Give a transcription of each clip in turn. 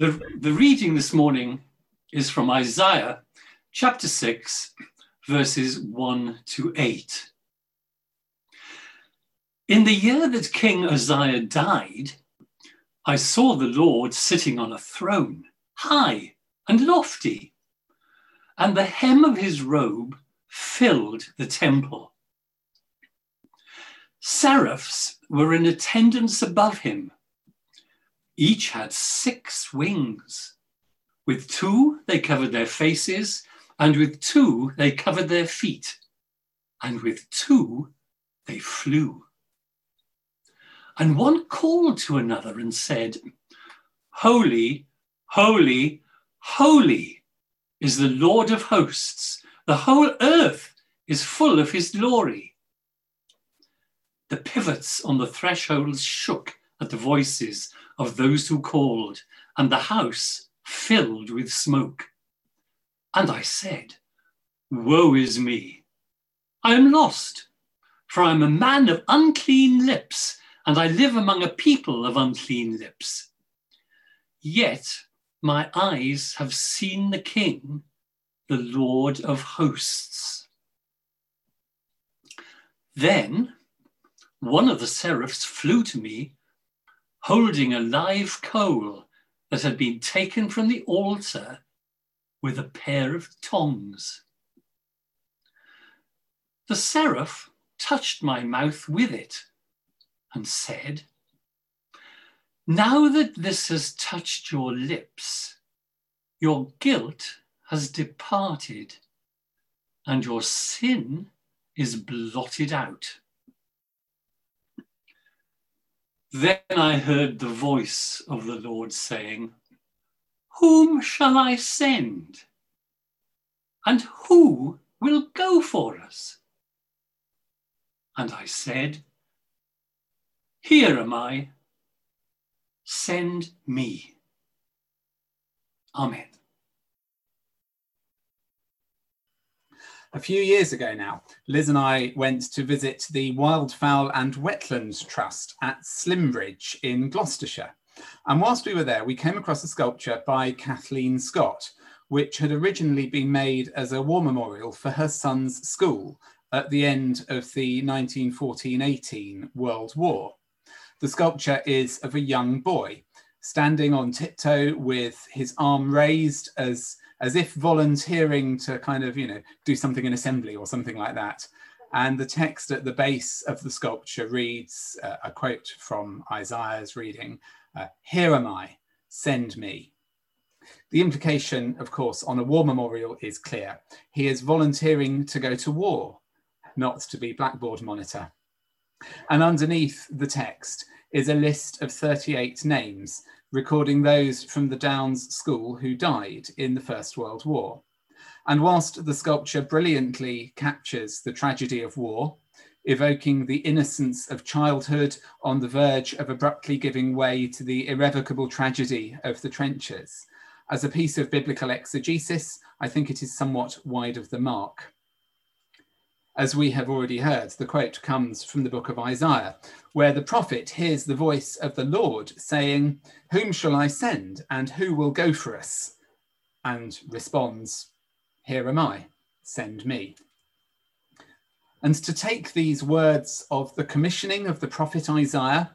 The, the reading this morning is from Isaiah chapter 6, verses 1 to 8. In the year that King Uzziah died, I saw the Lord sitting on a throne, high and lofty, and the hem of his robe filled the temple. Seraphs were in attendance above him each had six wings. With two, they covered their faces, and with two, they covered their feet, and with two, they flew. And one called to another and said, Holy, holy, holy is the Lord of hosts. The whole earth is full of his glory. The pivots on the thresholds shook at the voices of those who called, and the house filled with smoke. And I said, Woe is me! I am lost, for I am a man of unclean lips, and I live among a people of unclean lips. Yet my eyes have seen the King, the Lord of hosts. Then one of the seraphs flew to me holding a live coal that had been taken from the altar with a pair of tongs. The seraph touched my mouth with it and said, Now that this has touched your lips, your guilt has departed and your sin is blotted out. Then I heard the voice of the Lord saying, Whom shall I send? And who will go for us? And I said, Here am I, send me. Amen. A few years ago now, Liz and I went to visit the Wildfowl and Wetlands Trust at Slimbridge in Gloucestershire. And whilst we were there, we came across a sculpture by Kathleen Scott, which had originally been made as a war memorial for her son's school at the end of the 1914 18 World War. The sculpture is of a young boy standing on tiptoe with his arm raised as as if volunteering to kind of, you know, do something in assembly or something like that. And the text at the base of the sculpture reads uh, a quote from Isaiah's reading uh, Here am I, send me. The implication, of course, on a war memorial is clear. He is volunteering to go to war, not to be blackboard monitor. And underneath the text is a list of 38 names recording those from the Downs School who died in the First World War. And whilst the sculpture brilliantly captures the tragedy of war, evoking the innocence of childhood on the verge of abruptly giving way to the irrevocable tragedy of the trenches, as a piece of biblical exegesis, I think it is somewhat wide of the mark. As we have already heard, the quote comes from the book of Isaiah, where the prophet hears the voice of the Lord saying, Whom shall I send and who will go for us? And responds, Here am I, send me. And to take these words of the commissioning of the prophet Isaiah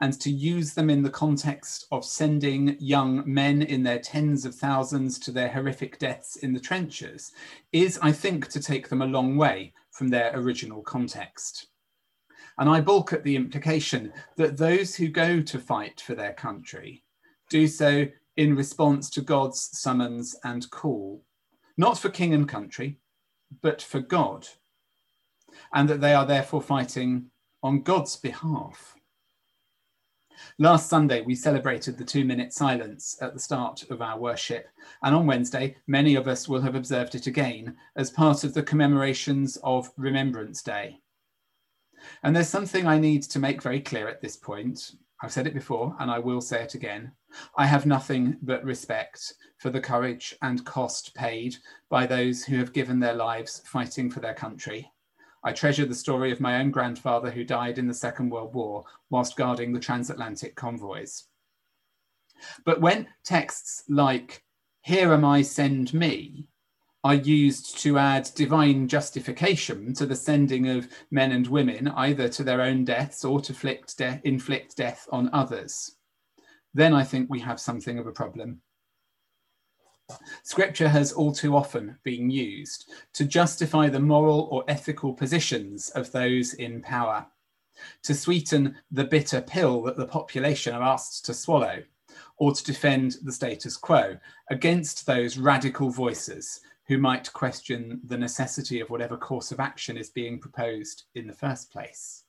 and to use them in the context of sending young men in their tens of thousands to their horrific deaths in the trenches is, I think, to take them a long way from their original context. And I balk at the implication that those who go to fight for their country do so in response to God's summons and call, not for king and country, but for God, and that they are therefore fighting on God's behalf. Last Sunday, we celebrated the two minute silence at the start of our worship. And on Wednesday, many of us will have observed it again as part of the commemorations of Remembrance Day. And there's something I need to make very clear at this point. I've said it before and I will say it again. I have nothing but respect for the courage and cost paid by those who have given their lives fighting for their country. I treasure the story of my own grandfather who died in the Second World War whilst guarding the transatlantic convoys. But when texts like, Here am I, send me, are used to add divine justification to the sending of men and women, either to their own deaths or to inflict, de- inflict death on others, then I think we have something of a problem. Scripture has all too often been used to justify the moral or ethical positions of those in power, to sweeten the bitter pill that the population are asked to swallow, or to defend the status quo against those radical voices who might question the necessity of whatever course of action is being proposed in the first place.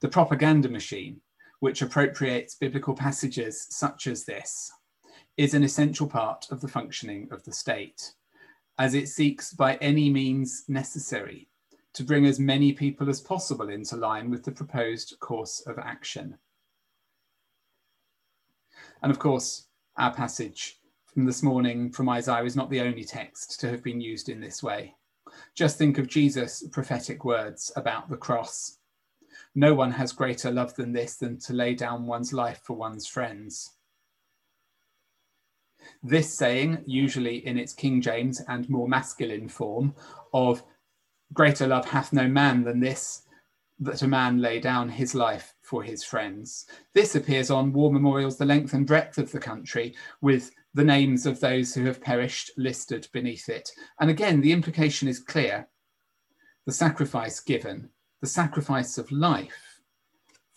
The propaganda machine, which appropriates biblical passages such as this, is an essential part of the functioning of the state, as it seeks by any means necessary to bring as many people as possible into line with the proposed course of action. And of course, our passage from this morning from Isaiah is not the only text to have been used in this way. Just think of Jesus' prophetic words about the cross. No one has greater love than this than to lay down one's life for one's friends. This saying, usually in its King James and more masculine form, of greater love hath no man than this, that a man lay down his life for his friends. This appears on war memorials the length and breadth of the country, with the names of those who have perished listed beneath it. And again, the implication is clear. The sacrifice given, the sacrifice of life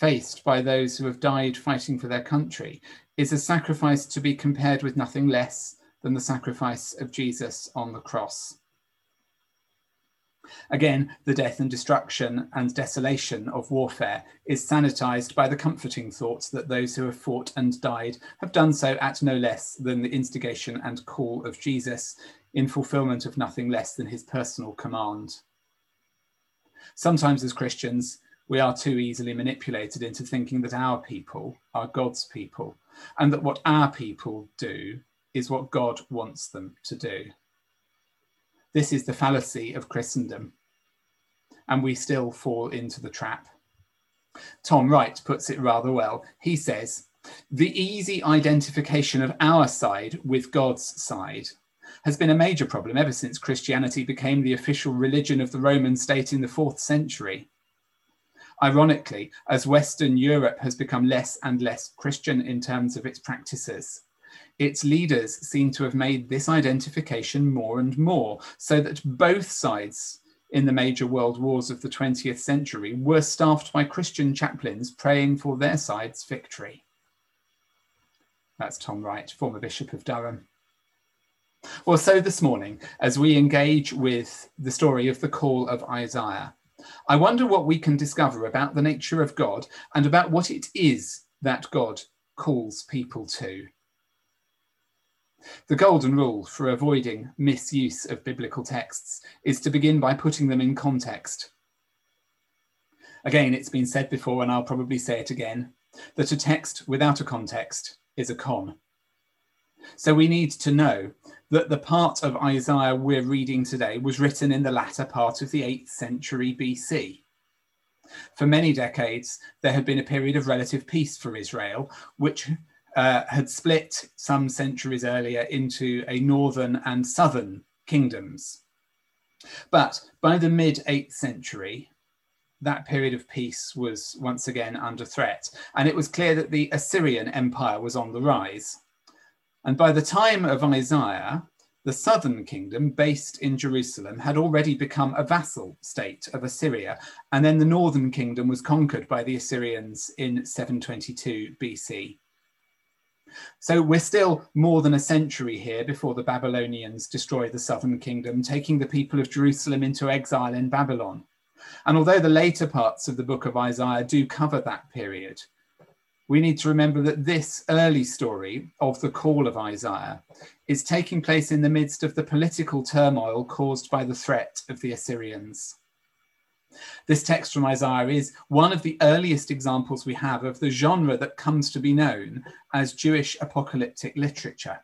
faced by those who have died fighting for their country, is a sacrifice to be compared with nothing less than the sacrifice of Jesus on the cross. Again, the death and destruction and desolation of warfare is sanitized by the comforting thought that those who have fought and died have done so at no less than the instigation and call of Jesus in fulfillment of nothing less than his personal command. Sometimes, as Christians, we are too easily manipulated into thinking that our people are God's people and that what our people do is what God wants them to do. This is the fallacy of Christendom, and we still fall into the trap. Tom Wright puts it rather well. He says, The easy identification of our side with God's side has been a major problem ever since Christianity became the official religion of the Roman state in the fourth century. Ironically, as Western Europe has become less and less Christian in terms of its practices, its leaders seem to have made this identification more and more, so that both sides in the major world wars of the 20th century were staffed by Christian chaplains praying for their side's victory. That's Tom Wright, former Bishop of Durham. Well, so this morning, as we engage with the story of the call of Isaiah, I wonder what we can discover about the nature of God and about what it is that God calls people to. The golden rule for avoiding misuse of biblical texts is to begin by putting them in context. Again, it's been said before, and I'll probably say it again, that a text without a context is a con. So we need to know that the part of Isaiah we're reading today was written in the latter part of the 8th century BC. For many decades, there had been a period of relative peace for Israel, which uh, had split some centuries earlier into a northern and southern kingdoms. But by the mid 8th century, that period of peace was once again under threat, and it was clear that the Assyrian Empire was on the rise. And by the time of Isaiah, the southern kingdom, based in Jerusalem, had already become a vassal state of Assyria, and then the northern kingdom was conquered by the Assyrians in 722 BC. So we're still more than a century here before the Babylonians destroy the southern kingdom, taking the people of Jerusalem into exile in Babylon. And although the later parts of the book of Isaiah do cover that period, we need to remember that this early story of the call of Isaiah is taking place in the midst of the political turmoil caused by the threat of the Assyrians. This text from Isaiah is one of the earliest examples we have of the genre that comes to be known as Jewish apocalyptic literature.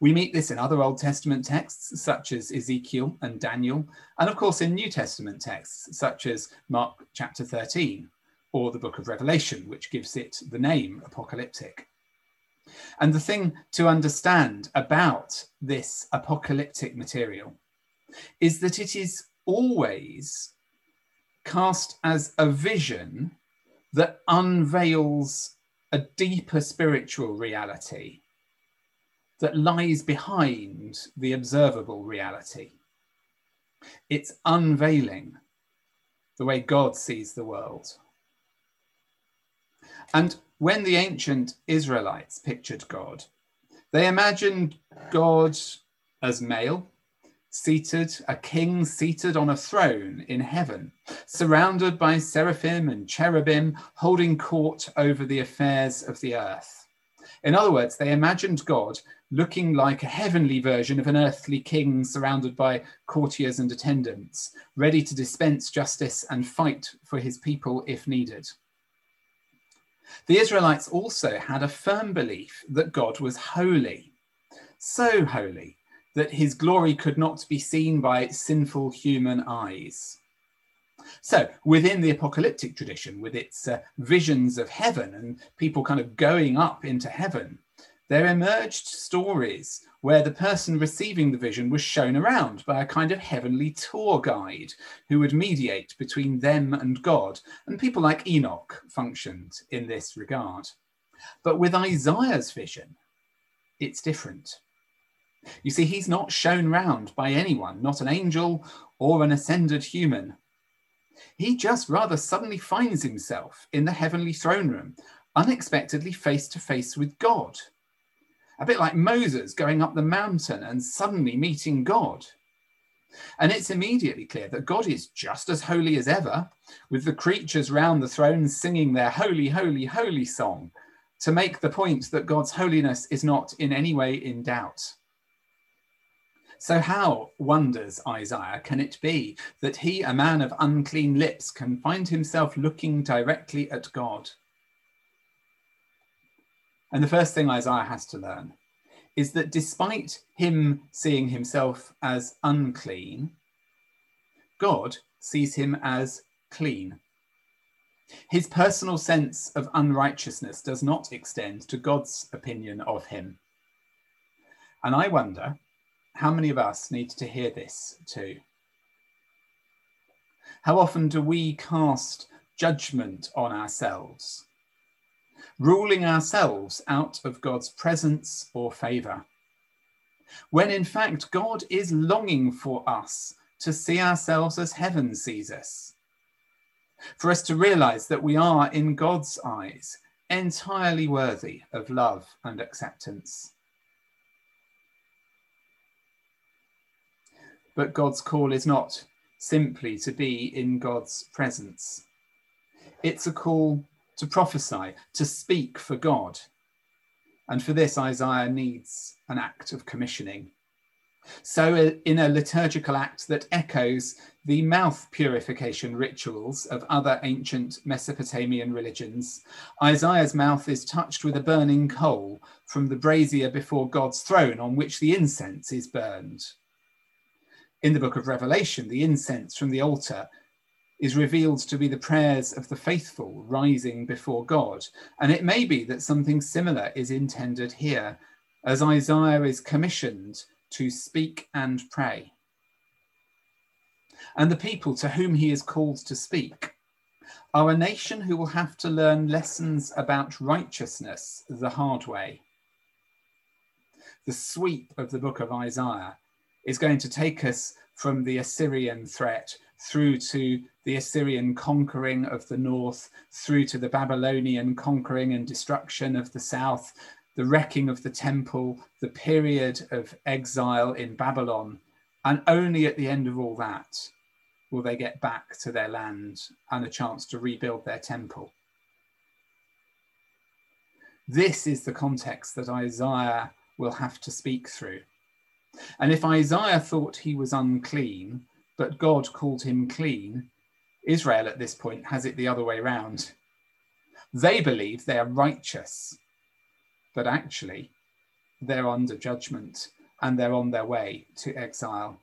We meet this in other Old Testament texts, such as Ezekiel and Daniel, and of course in New Testament texts, such as Mark chapter 13 or the book of Revelation, which gives it the name apocalyptic. And the thing to understand about this apocalyptic material is that it is always cast as a vision that unveils a deeper spiritual reality that lies behind the observable reality. It's unveiling the way God sees the world. And when the ancient Israelites pictured God, they imagined God as male, seated, a king seated on a throne in heaven, surrounded by seraphim and cherubim, holding court over the affairs of the earth. In other words, they imagined God looking like a heavenly version of an earthly king surrounded by courtiers and attendants, ready to dispense justice and fight for his people if needed. The Israelites also had a firm belief that God was holy, so holy that his glory could not be seen by sinful human eyes. So, within the apocalyptic tradition, with its uh, visions of heaven and people kind of going up into heaven, there emerged stories where the person receiving the vision was shown around by a kind of heavenly tour guide who would mediate between them and God. And people like Enoch functioned in this regard. But with Isaiah's vision, it's different. You see, he's not shown round by anyone, not an angel or an ascended human. He just rather suddenly finds himself in the heavenly throne room, unexpectedly face to face with God a bit like Moses going up the mountain and suddenly meeting God. And it's immediately clear that God is just as holy as ever, with the creatures round the throne singing their holy, holy, holy song to make the point that God's holiness is not in any way in doubt. So, how, wonders Isaiah, can it be that he, a man of unclean lips, can find himself looking directly at God? And the first thing Isaiah has to learn is that despite him seeing himself as unclean, God sees him as clean. His personal sense of unrighteousness does not extend to God's opinion of him. And I wonder how many of us need to hear this too? How often do we cast judgment on ourselves? Ruling ourselves out of God's presence or favor. When in fact, God is longing for us to see ourselves as heaven sees us, for us to realize that we are, in God's eyes, entirely worthy of love and acceptance. But God's call is not simply to be in God's presence. It's a call to prophesy, to speak for God. And for this, Isaiah needs an act of commissioning. So, uh, in a liturgical act that echoes the mouth purification rituals of other ancient Mesopotamian religions, Isaiah's mouth is touched with a burning coal from the brazier before God's throne on which the incense is burned. In the book of Revelation, the incense from the altar is revealed to be the prayers of the faithful rising before God. And it may be that something similar is intended here, as Isaiah is commissioned to speak and pray. And the people to whom he is called to speak are a nation who will have to learn lessons about righteousness the hard way. The sweep of the book of Isaiah is going to take us from the Assyrian threat through to the Assyrian conquering of the north, through to the Babylonian conquering and destruction of the south, the wrecking of the temple, the period of exile in Babylon. And only at the end of all that will they get back to their land and a chance to rebuild their temple. This is the context that Isaiah will have to speak through. And if Isaiah thought he was unclean, but God called him clean. Israel at this point has it the other way round. They believe they are righteous, but actually they're under judgment and they're on their way to exile.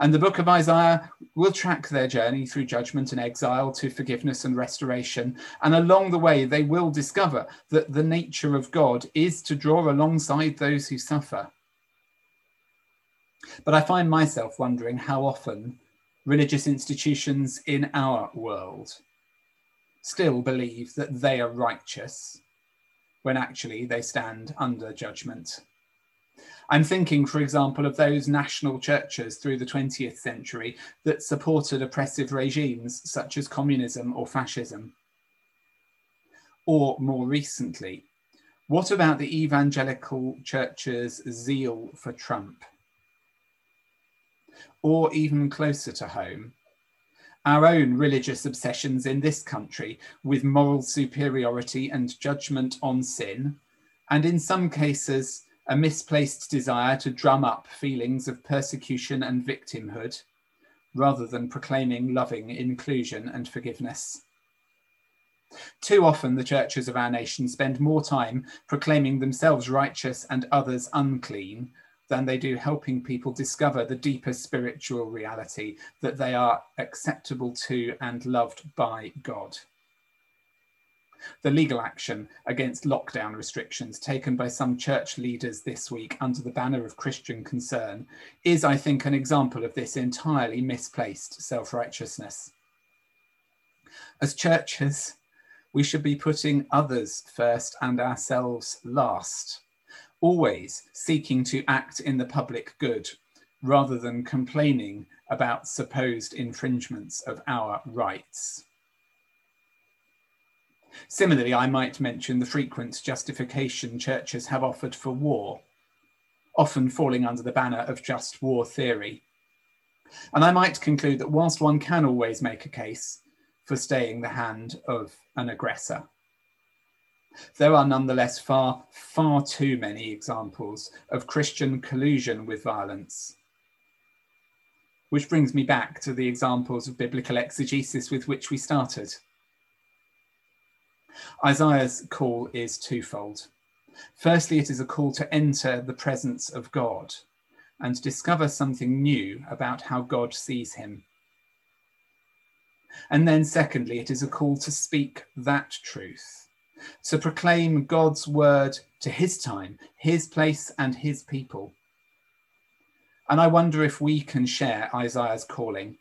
And the book of Isaiah will track their journey through judgment and exile to forgiveness and restoration. And along the way, they will discover that the nature of God is to draw alongside those who suffer. But I find myself wondering how often religious institutions in our world still believe that they are righteous when actually they stand under judgment. I'm thinking, for example, of those national churches through the 20th century that supported oppressive regimes such as communism or fascism. Or more recently, what about the evangelical church's zeal for Trump? Or even closer to home, our own religious obsessions in this country with moral superiority and judgment on sin, and in some cases, a misplaced desire to drum up feelings of persecution and victimhood, rather than proclaiming loving inclusion and forgiveness. Too often, the churches of our nation spend more time proclaiming themselves righteous and others unclean than they do helping people discover the deeper spiritual reality that they are acceptable to and loved by God the legal action against lockdown restrictions taken by some church leaders this week under the banner of Christian concern is, I think, an example of this entirely misplaced self righteousness. As churches, we should be putting others first and ourselves last, always seeking to act in the public good rather than complaining about supposed infringements of our rights. Similarly, I might mention the frequent justification churches have offered for war, often falling under the banner of just war theory. And I might conclude that whilst one can always make a case for staying the hand of an aggressor, there are nonetheless far, far too many examples of Christian collusion with violence. Which brings me back to the examples of biblical exegesis with which we started. Isaiah's call is twofold. Firstly, it is a call to enter the presence of God and discover something new about how God sees him. And then, secondly, it is a call to speak that truth, to proclaim God's word to his time, his place, and his people. And I wonder if we can share Isaiah's calling.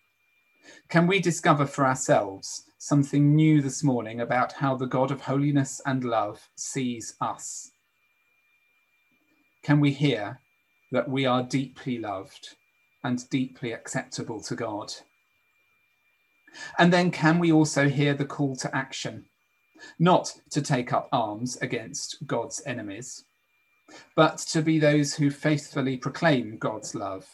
Can we discover for ourselves something new this morning about how the God of holiness and love sees us. Can we hear that we are deeply loved and deeply acceptable to God? And then can we also hear the call to action, not to take up arms against God's enemies, but to be those who faithfully proclaim God's love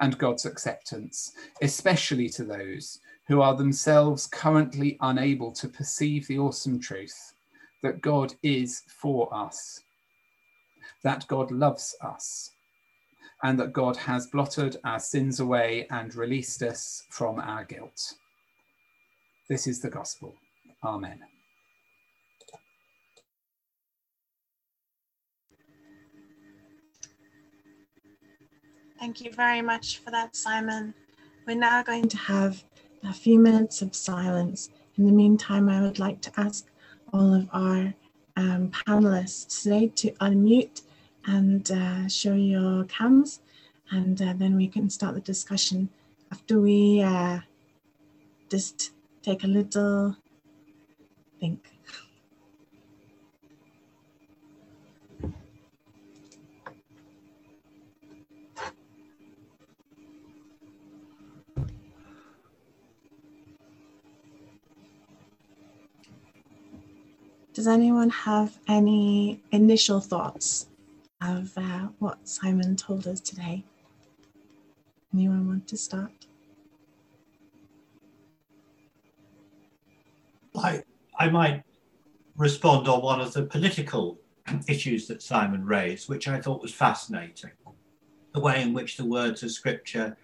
and God's acceptance, especially to those who are themselves currently unable to perceive the awesome truth that God is for us, that God loves us, and that God has blotted our sins away and released us from our guilt. This is the gospel. Amen. Thank you very much for that, Simon. We're now going to have a few minutes of silence. In the meantime, I would like to ask all of our um, panelists today to unmute and uh, show your cams, and uh, then we can start the discussion. After we uh, just take a little think. Does anyone have any initial thoughts of uh, what Simon told us today? Anyone want to start? I, I might respond on one of the political issues that Simon raised, which I thought was fascinating. The way in which the words of scripture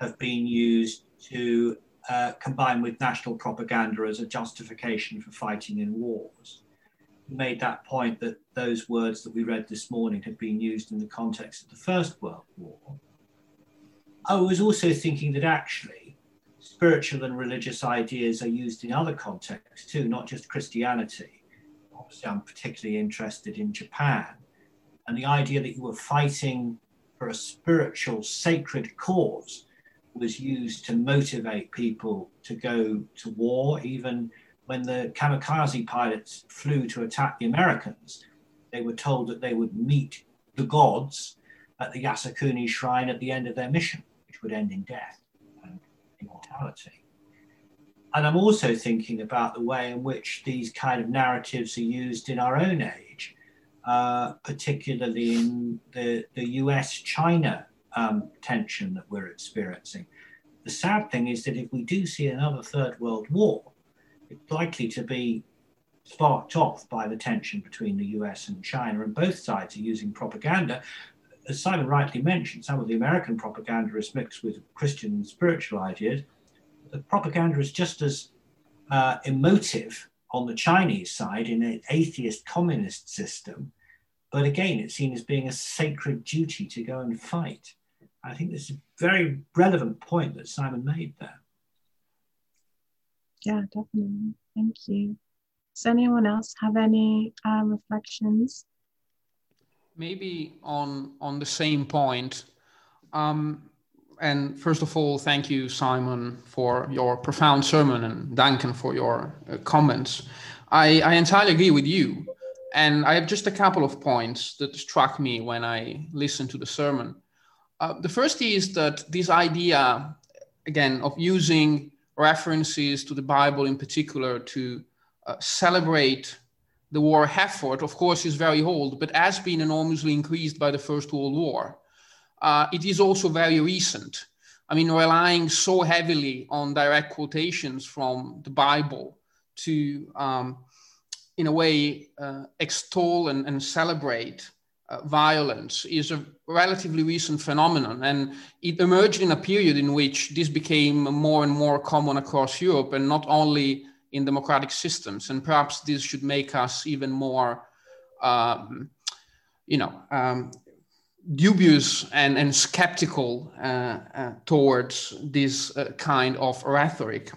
have been used to uh, combine with national propaganda as a justification for fighting in wars made that point that those words that we read this morning had been used in the context of the First World War. I was also thinking that actually spiritual and religious ideas are used in other contexts too, not just Christianity. Obviously, I'm particularly interested in Japan and the idea that you were fighting for a spiritual, sacred cause was used to motivate people to go to war. Even when the kamikaze pilots flew to attack the Americans, they were told that they would meet the gods at the Yasukuni shrine at the end of their mission, which would end in death and immortality. And I'm also thinking about the way in which these kind of narratives are used in our own age, uh, particularly in the, the US China um, tension that we're experiencing. The sad thing is that if we do see another Third World War, likely to be sparked off by the tension between the US and China, and both sides are using propaganda. As Simon rightly mentioned, some of the American propaganda is mixed with Christian spiritual ideas. The propaganda is just as uh, emotive on the Chinese side in an atheist communist system, but again, it's seen as being a sacred duty to go and fight. I think this is a very relevant point that Simon made there. Yeah, definitely. Thank you. Does anyone else have any um, reflections? Maybe on on the same point. Um, and first of all, thank you, Simon, for your profound sermon, and Duncan for your uh, comments. I, I entirely agree with you. And I have just a couple of points that struck me when I listened to the sermon. Uh, the first is that this idea, again, of using references to the Bible in particular to uh, celebrate the war effort, of course, is very old, but has been enormously increased by the First World War. Uh, it is also very recent. I mean, relying so heavily on direct quotations from the Bible to, um, in a way, uh, extol and, and celebrate uh, violence is a relatively recent phenomenon. And it emerged in a period in which this became more and more common across Europe and not only in democratic systems. And perhaps this should make us even more, um, you know, um, dubious and, and skeptical uh, uh, towards this uh, kind of rhetoric.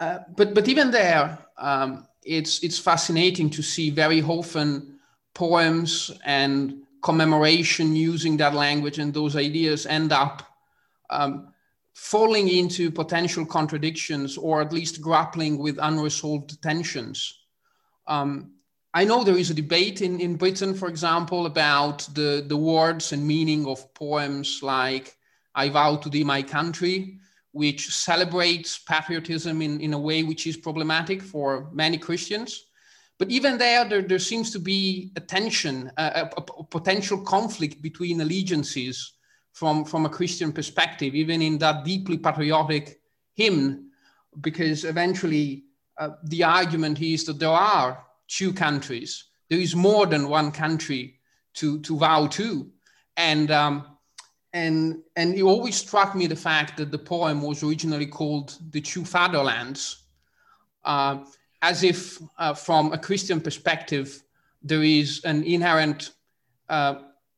Uh, but, but even there, um, it's, it's fascinating to see very often poems and commemoration using that language and those ideas end up um, falling into potential contradictions or at least grappling with unresolved tensions. Um, I know there is a debate in, in Britain, for example, about the, the words and meaning of poems like I vow to thee my country, which celebrates patriotism in, in a way which is problematic for many Christians. But even there, there, there seems to be a tension, a, a, a, potential conflict between allegiances from, from a Christian perspective, even in that deeply patriotic hymn, because eventually uh, the argument is that there are two countries. There is more than one country to, to vow to. And, um, and, and it always struck me the fact that the poem was originally called The Two Fatherlands. Uh, as if uh, from a Christian perspective, there is an inherent uh,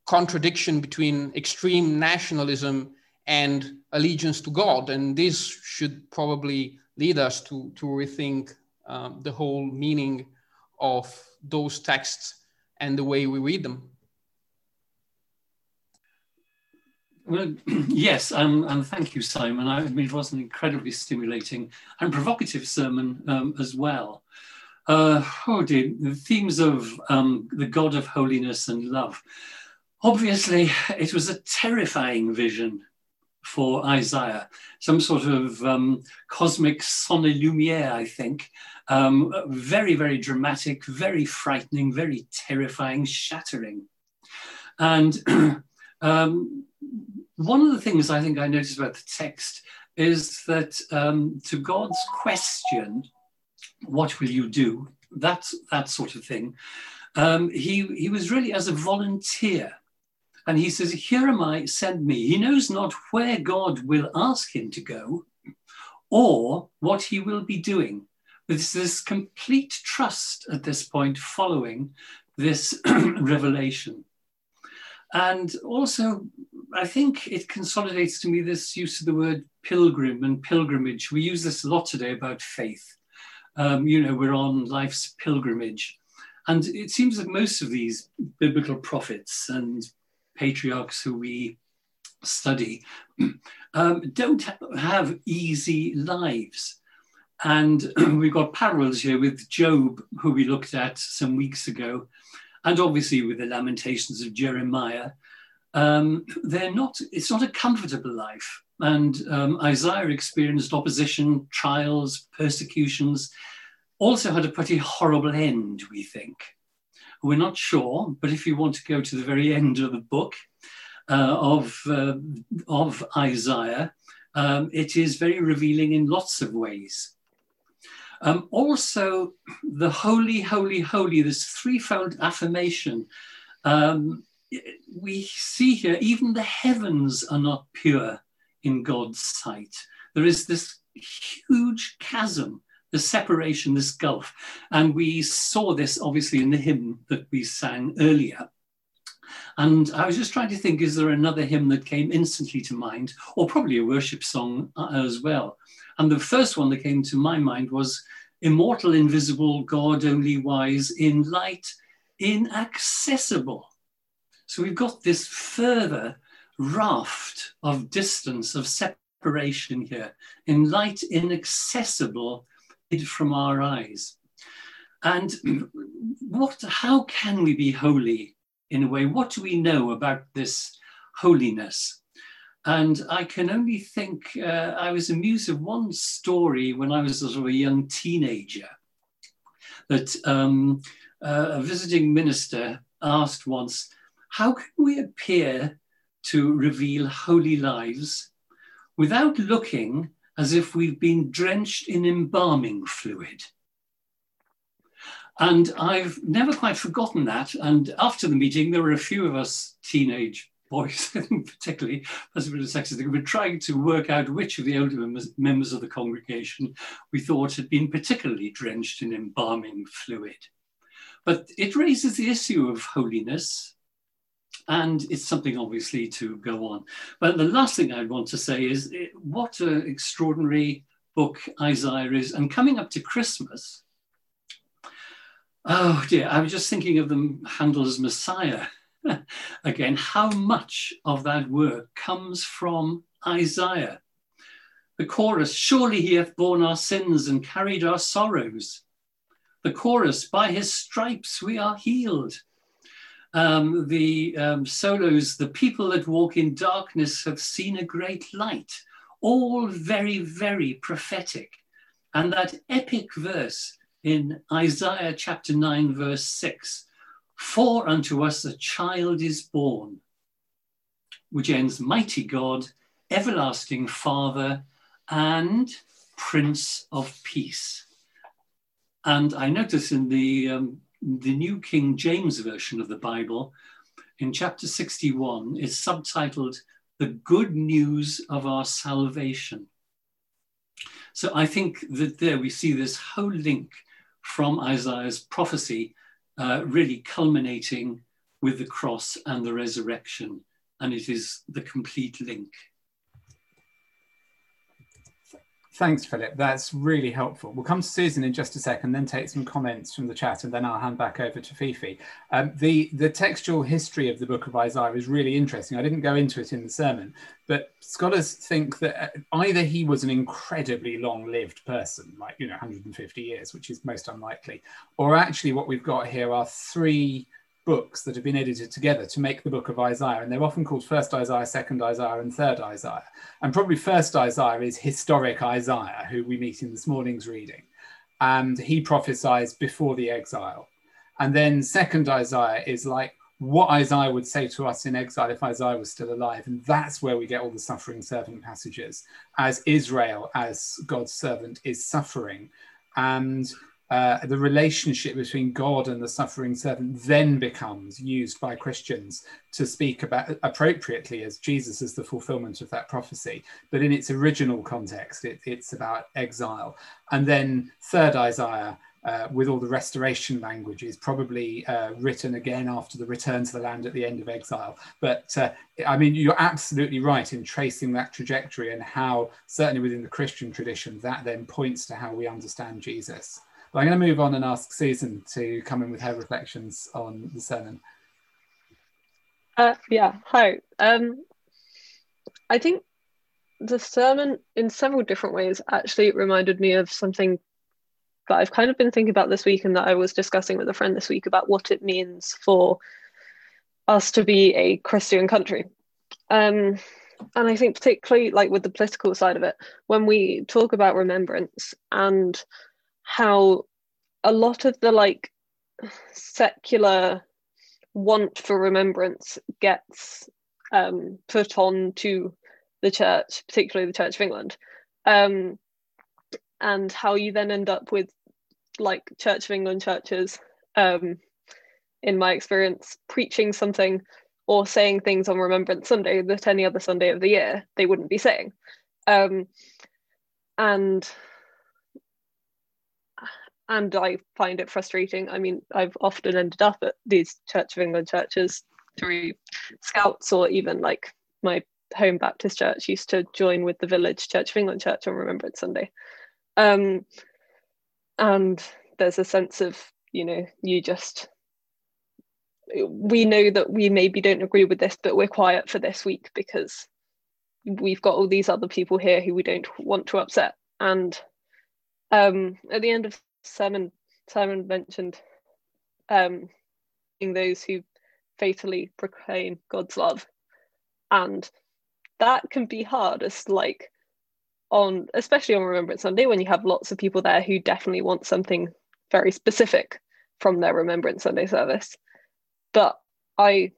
contradiction between extreme nationalism and allegiance to God. And this should probably lead us to, to rethink um, the whole meaning of those texts and the way we read them. Well, yes, um, and thank you, Simon. I mean, it was an incredibly stimulating and provocative sermon um, as well. Uh, oh dear, the themes of um, the God of holiness and love. Obviously, it was a terrifying vision for Isaiah, some sort of um, cosmic son et lumière, I think. Um, very, very dramatic, very frightening, very terrifying, shattering. And um, one of the things I think I noticed about the text is that um, to God's question, what will you do? That, that sort of thing. Um, he, he was really as a volunteer. And he says, Here am I, send me. He knows not where God will ask him to go or what he will be doing. There's this complete trust at this point following this revelation. And also, I think it consolidates to me this use of the word pilgrim and pilgrimage. We use this a lot today about faith. Um, you know, we're on life's pilgrimage. And it seems that most of these biblical prophets and patriarchs who we study um, don't have easy lives. And we've got parallels here with Job, who we looked at some weeks ago, and obviously with the Lamentations of Jeremiah. Um, they're not, it's not a comfortable life. And um, Isaiah experienced opposition, trials, persecutions, also had a pretty horrible end, we think. We're not sure, but if you want to go to the very end of the book uh, of, uh, of Isaiah, um, it is very revealing in lots of ways. Um, also, the holy, holy, holy, this threefold affirmation. Um, we see here, even the heavens are not pure in God's sight. There is this huge chasm, the separation, this gulf. And we saw this obviously in the hymn that we sang earlier. And I was just trying to think is there another hymn that came instantly to mind, or probably a worship song uh, as well? And the first one that came to my mind was Immortal, Invisible, God Only Wise, in Light, Inaccessible. So we've got this further raft of distance, of separation here, in light, inaccessible, hid from our eyes. And what, how can we be holy in a way? What do we know about this holiness? And I can only think, uh, I was amused of one story when I was sort of a young teenager that um, uh, a visiting minister asked once, How can we appear to reveal holy lives without looking as if we've been drenched in embalming fluid? And I've never quite forgotten that. And after the meeting, there were a few of us teenage boys, particularly, as a bit of sexist we were trying to work out which of the older members, members of the congregation we thought had been particularly drenched in embalming fluid. But it raises the issue of holiness, and it's something obviously to go on. But the last thing I'd want to say is eh, what an extraordinary book Isaiah is. And coming up to Christmas, oh dear, I was just thinking of the Handel's Messiah Again, how much of that work comes from Isaiah? The chorus, surely he hath borne our sins and carried our sorrows. The chorus, by his stripes we are healed. Um, the um, solos, the people that walk in darkness have seen a great light, all very, very prophetic. And that epic verse in Isaiah chapter 9, verse 6 for unto us a child is born, which ends mighty God, everlasting Father, and Prince of Peace. And I notice in the, um, the New King James Version of the Bible, in chapter 61, is subtitled The Good News of Our Salvation. So I think that there we see this whole link from Isaiah's prophecy uh, really culminating with the cross and the resurrection. And it is the complete link. Thanks, Philip. That's really helpful. We'll come to Susan in just a second, then take some comments from the chat, and then I'll hand back over to Fifi. Um, the, the textual history of the book of Isaiah is really interesting. I didn't go into it in the sermon, but scholars think that uh, either he was an incredibly long lived person, like, you know, 150 years, which is most unlikely, or actually what we've got here are three books that have been edited together to make the book of Isaiah. And they're often called First Isaiah, Second Isaiah, and Third Isaiah. And probably First Isaiah is historic Isaiah, who we meet in this morning's reading. And he prophesies before the exile. And then Second Isaiah is like what Isaiah would say to us in exile if Isaiah was still alive. And that's where we get all the suffering servant passages, as Israel, as God's servant, is suffering. And uh, the relationship between God and the suffering servant then becomes used by Christians to speak about appropriately as Jesus is the fulfillment of that prophecy. But in its original context, it, it's about exile. And then, third Isaiah uh, with all the restoration languages, probably uh, written again after the return to the land at the end of exile. But uh, I mean, you're absolutely right in tracing that trajectory and how, certainly within the Christian tradition, that then points to how we understand Jesus. But I'm going to move on and ask Susan to come in with her reflections on the sermon. Uh, yeah, hi. Um, I think the sermon, in several different ways, actually reminded me of something that I've kind of been thinking about this week and that I was discussing with a friend this week about what it means for us to be a Christian country. Um, and I think, particularly like with the political side of it, when we talk about remembrance and how a lot of the like secular want for remembrance gets um, put on to the church, particularly the Church of England, um, and how you then end up with like Church of England churches, um, in my experience, preaching something or saying things on Remembrance Sunday that any other Sunday of the year they wouldn't be saying. Um, and and I find it frustrating. I mean, I've often ended up at these Church of England churches through scouts or even like my home Baptist church used to join with the village Church of England church on Remembrance Sunday. Um, and there's a sense of, you know, you just, we know that we maybe don't agree with this, but we're quiet for this week because we've got all these other people here who we don't want to upset. And um, at the end of sermon, Simon mentioned um, those who faithfully proclaim God's love. And that can be hard like on especially on Remembrance Sunday when you have lots of people there who definitely want something very specific from their Remembrance Sunday service. But I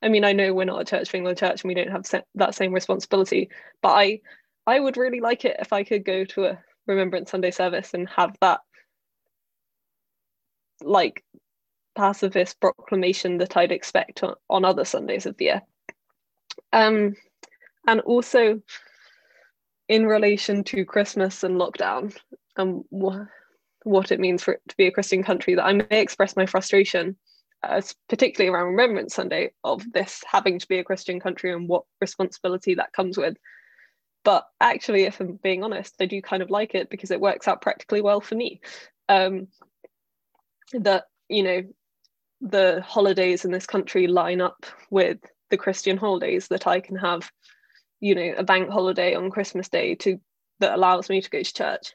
I mean, I know we're not a Church of England church and we don't have that same responsibility, but I I would really like it if I could go to a Remembrance Sunday service and have that like pacifist proclamation that I'd expect on, on other Sundays of the year. Um, and also in relation to Christmas and lockdown and wh- what it means for it to be a Christian country, that I may express my frustration, uh, particularly around Remembrance Sunday, of this having to be a Christian country and what responsibility that comes with. But actually, if I'm being honest, I do kind of like it because it works out practically well for me. Um, that, you know, the holidays in this country line up with the Christian holidays that I can have, you know, a bank holiday on Christmas Day to that allows me to go to church.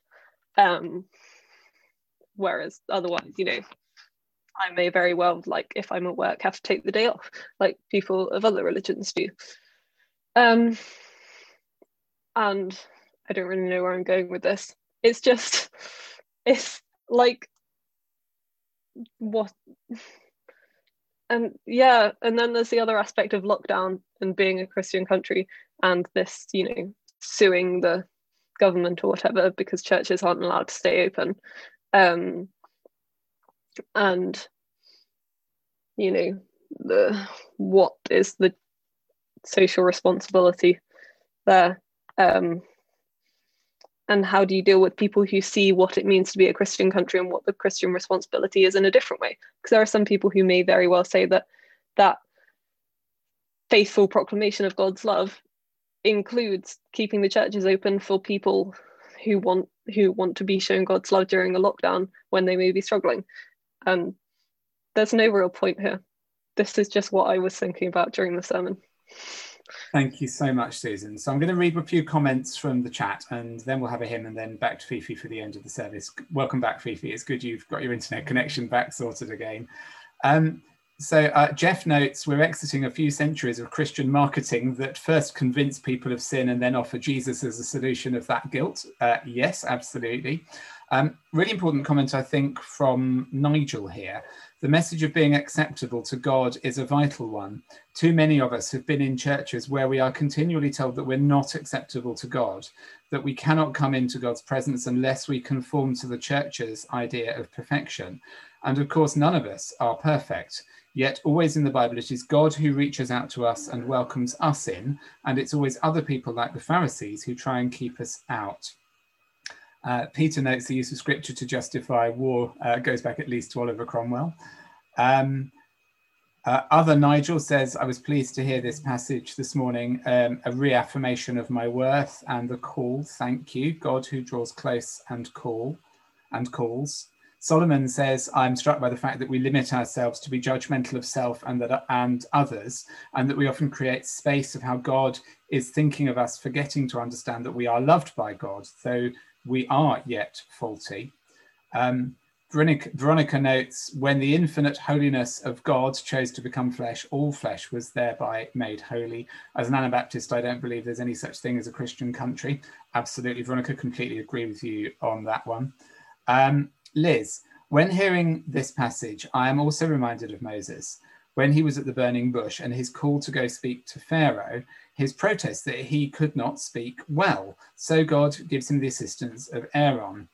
Um, whereas otherwise, you know, I may very well, like if I'm at work, have to take the day off, like people of other religions do. Um, and I don't really know where I'm going with this. It's just, it's like what and yeah and then there's the other aspect of lockdown and being a christian country and this you know suing the government or whatever because churches aren't allowed to stay open um and you know the what is the social responsibility there um and how do you deal with people who see what it means to be a Christian country and what the Christian responsibility is in a different way? Because there are some people who may very well say that that faithful proclamation of God's love includes keeping the churches open for people who want who want to be shown God's love during a lockdown when they may be struggling. And there's no real point here. This is just what I was thinking about during the sermon. Thank you so much, Susan. So I'm going to read a few comments from the chat and then we'll have a hymn and then back to Fifi for the end of the service. Welcome back, Fifi. It's good you've got your internet connection back sorted again. Um, so uh, Jeff notes we're exiting a few centuries of Christian marketing that first convince people of sin and then offer Jesus as a solution of that guilt. Uh, yes, absolutely. Um, really important comment, I think, from Nigel here. The message of being acceptable to God is a vital one. Too many of us have been in churches where we are continually told that we're not acceptable to God, that we cannot come into God's presence unless we conform to the church's idea of perfection. And of course, none of us are perfect. Yet, always in the Bible, it is God who reaches out to us and welcomes us in, and it's always other people like the Pharisees who try and keep us out. Uh, Peter notes the use of scripture to justify war uh, goes back at least to Oliver Cromwell. Um, uh, other Nigel says, I was pleased to hear this passage this morning, um, a reaffirmation of my worth and the call. Thank you, God who draws close and call and calls. Solomon says, I'm struck by the fact that we limit ourselves to be judgmental of self and that and others, and that we often create space of how God is thinking of us, forgetting to understand that we are loved by God, though we are yet faulty. Um, Veronica, notes when the infinite holiness of God chose to become flesh, all flesh was thereby made holy. As an Anabaptist, I don't believe there's any such thing as a Christian country. Absolutely, Veronica, completely agree with you on that one. Um, Liz, when hearing this passage, I am also reminded of Moses when he was at the burning bush and his call to go speak to Pharaoh, his protest that he could not speak well. So God gives him the assistance of Aaron.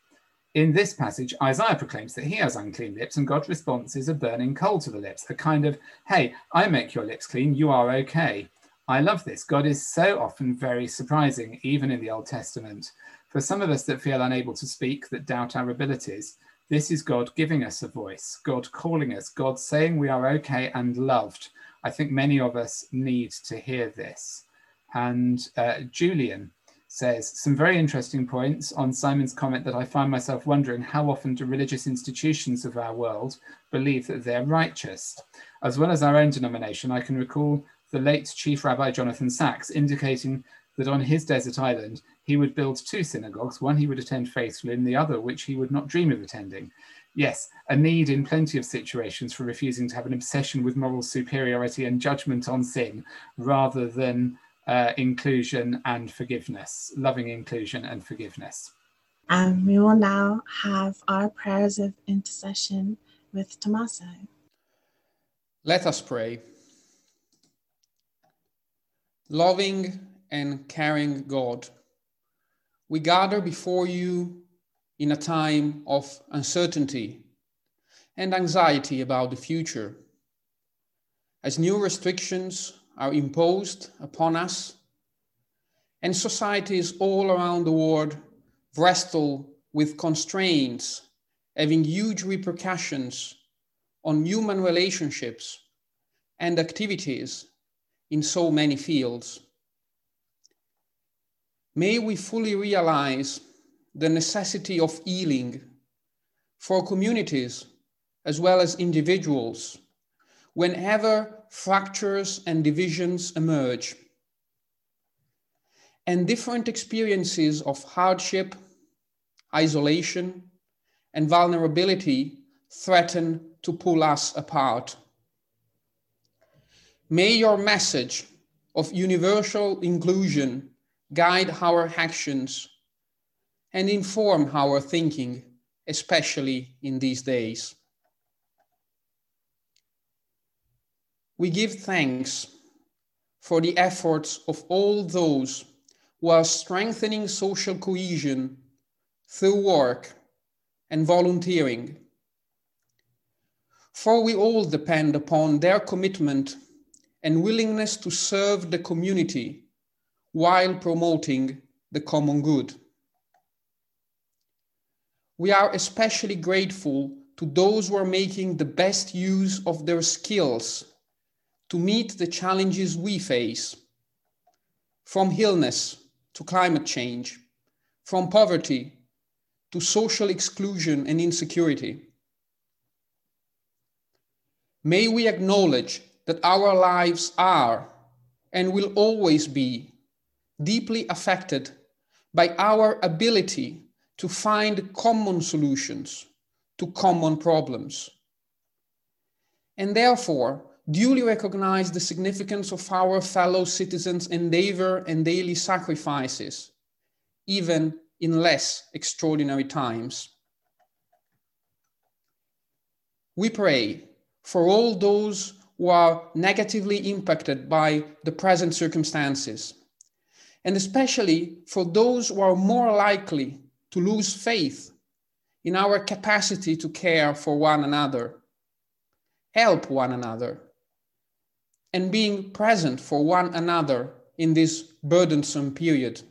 In this passage, Isaiah proclaims that he has unclean lips, and God's response is a burning coal to the lips, a kind of, hey, I make your lips clean, you are okay. I love this. God is so often very surprising, even in the Old Testament. For some of us that feel unable to speak, that doubt our abilities, this is God giving us a voice, God calling us, God saying we are okay and loved. I think many of us need to hear this. And uh, Julian says some very interesting points on Simon's comment that I find myself wondering how often do religious institutions of our world believe that they're righteous? As well as our own denomination, I can recall the late Chief Rabbi Jonathan Sacks indicating that on his desert island, he would build two synagogues, one he would attend faithfully, and the other which he would not dream of attending. Yes, a need in plenty of situations for refusing to have an obsession with moral superiority and judgment on sin rather than uh, inclusion and forgiveness, loving inclusion and forgiveness. And we will now have our prayers of intercession with Tommaso. Let us pray. Loving and caring God, we gather before you in a time of uncertainty and anxiety about the future. As new restrictions are imposed upon us, and societies all around the world wrestle with constraints having huge repercussions on human relationships and activities in so many fields. May we fully realize the necessity of healing for communities as well as individuals whenever fractures and divisions emerge. And different experiences of hardship, isolation, and vulnerability threaten to pull us apart. May your message of universal inclusion guide our actions and inform our thinking, especially in these days. We give thanks for the efforts of all those who are strengthening social cohesion through work and volunteering. For we all depend upon their commitment and willingness to serve the community while promoting the common good. We are especially grateful to those who are making the best use of their skills to meet the challenges we face, from illness to climate change, from poverty to social exclusion and insecurity. May we acknowledge that our lives are and will always be deeply affected by our ability to find common solutions to common problems. And therefore, duly recognize the significance of our fellow citizens' endeavor and daily sacrifices, even in less extraordinary times. We pray for all those who are negatively impacted by the present circumstances, and especially for those who are more likely to lose faith in our capacity to care for one another, help one another, and being present for one another in this burdensome period.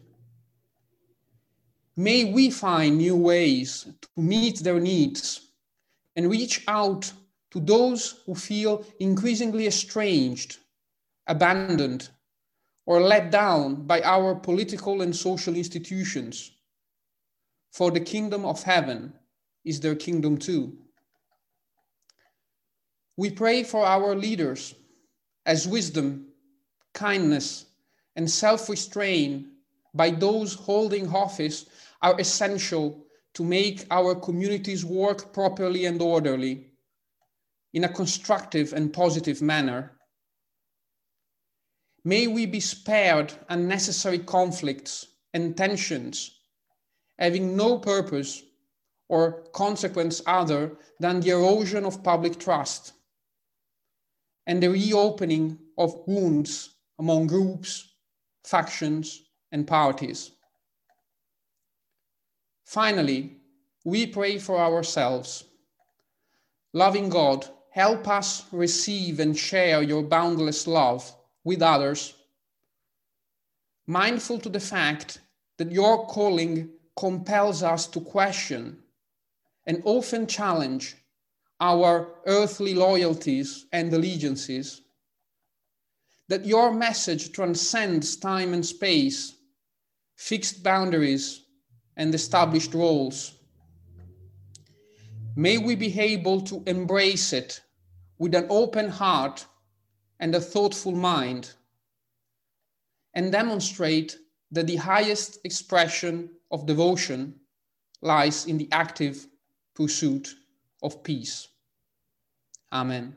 May we find new ways to meet their needs and reach out to those who feel increasingly estranged, abandoned, or let down by our political and social institutions. For the kingdom of heaven is their kingdom too. We pray for our leaders as wisdom, kindness, and self restraint by those holding office are essential to make our communities work properly and orderly in a constructive and positive manner. May we be spared unnecessary conflicts and tensions, having no purpose or consequence other than the erosion of public trust and the reopening of wounds among groups, factions, and parties. Finally, we pray for ourselves. Loving God, help us receive and share your boundless love with others. Mindful to the fact that your calling compels us to question and often challenge our earthly loyalties and allegiances, that your message transcends time and space, fixed boundaries, and established roles. May we be able to embrace it with an open heart and a thoughtful mind, and demonstrate that the highest expression of devotion lies in the active pursuit of peace. Amen.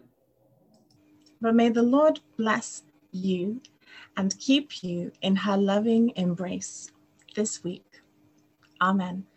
But may the Lord bless you and keep you in her loving embrace this week. Amen.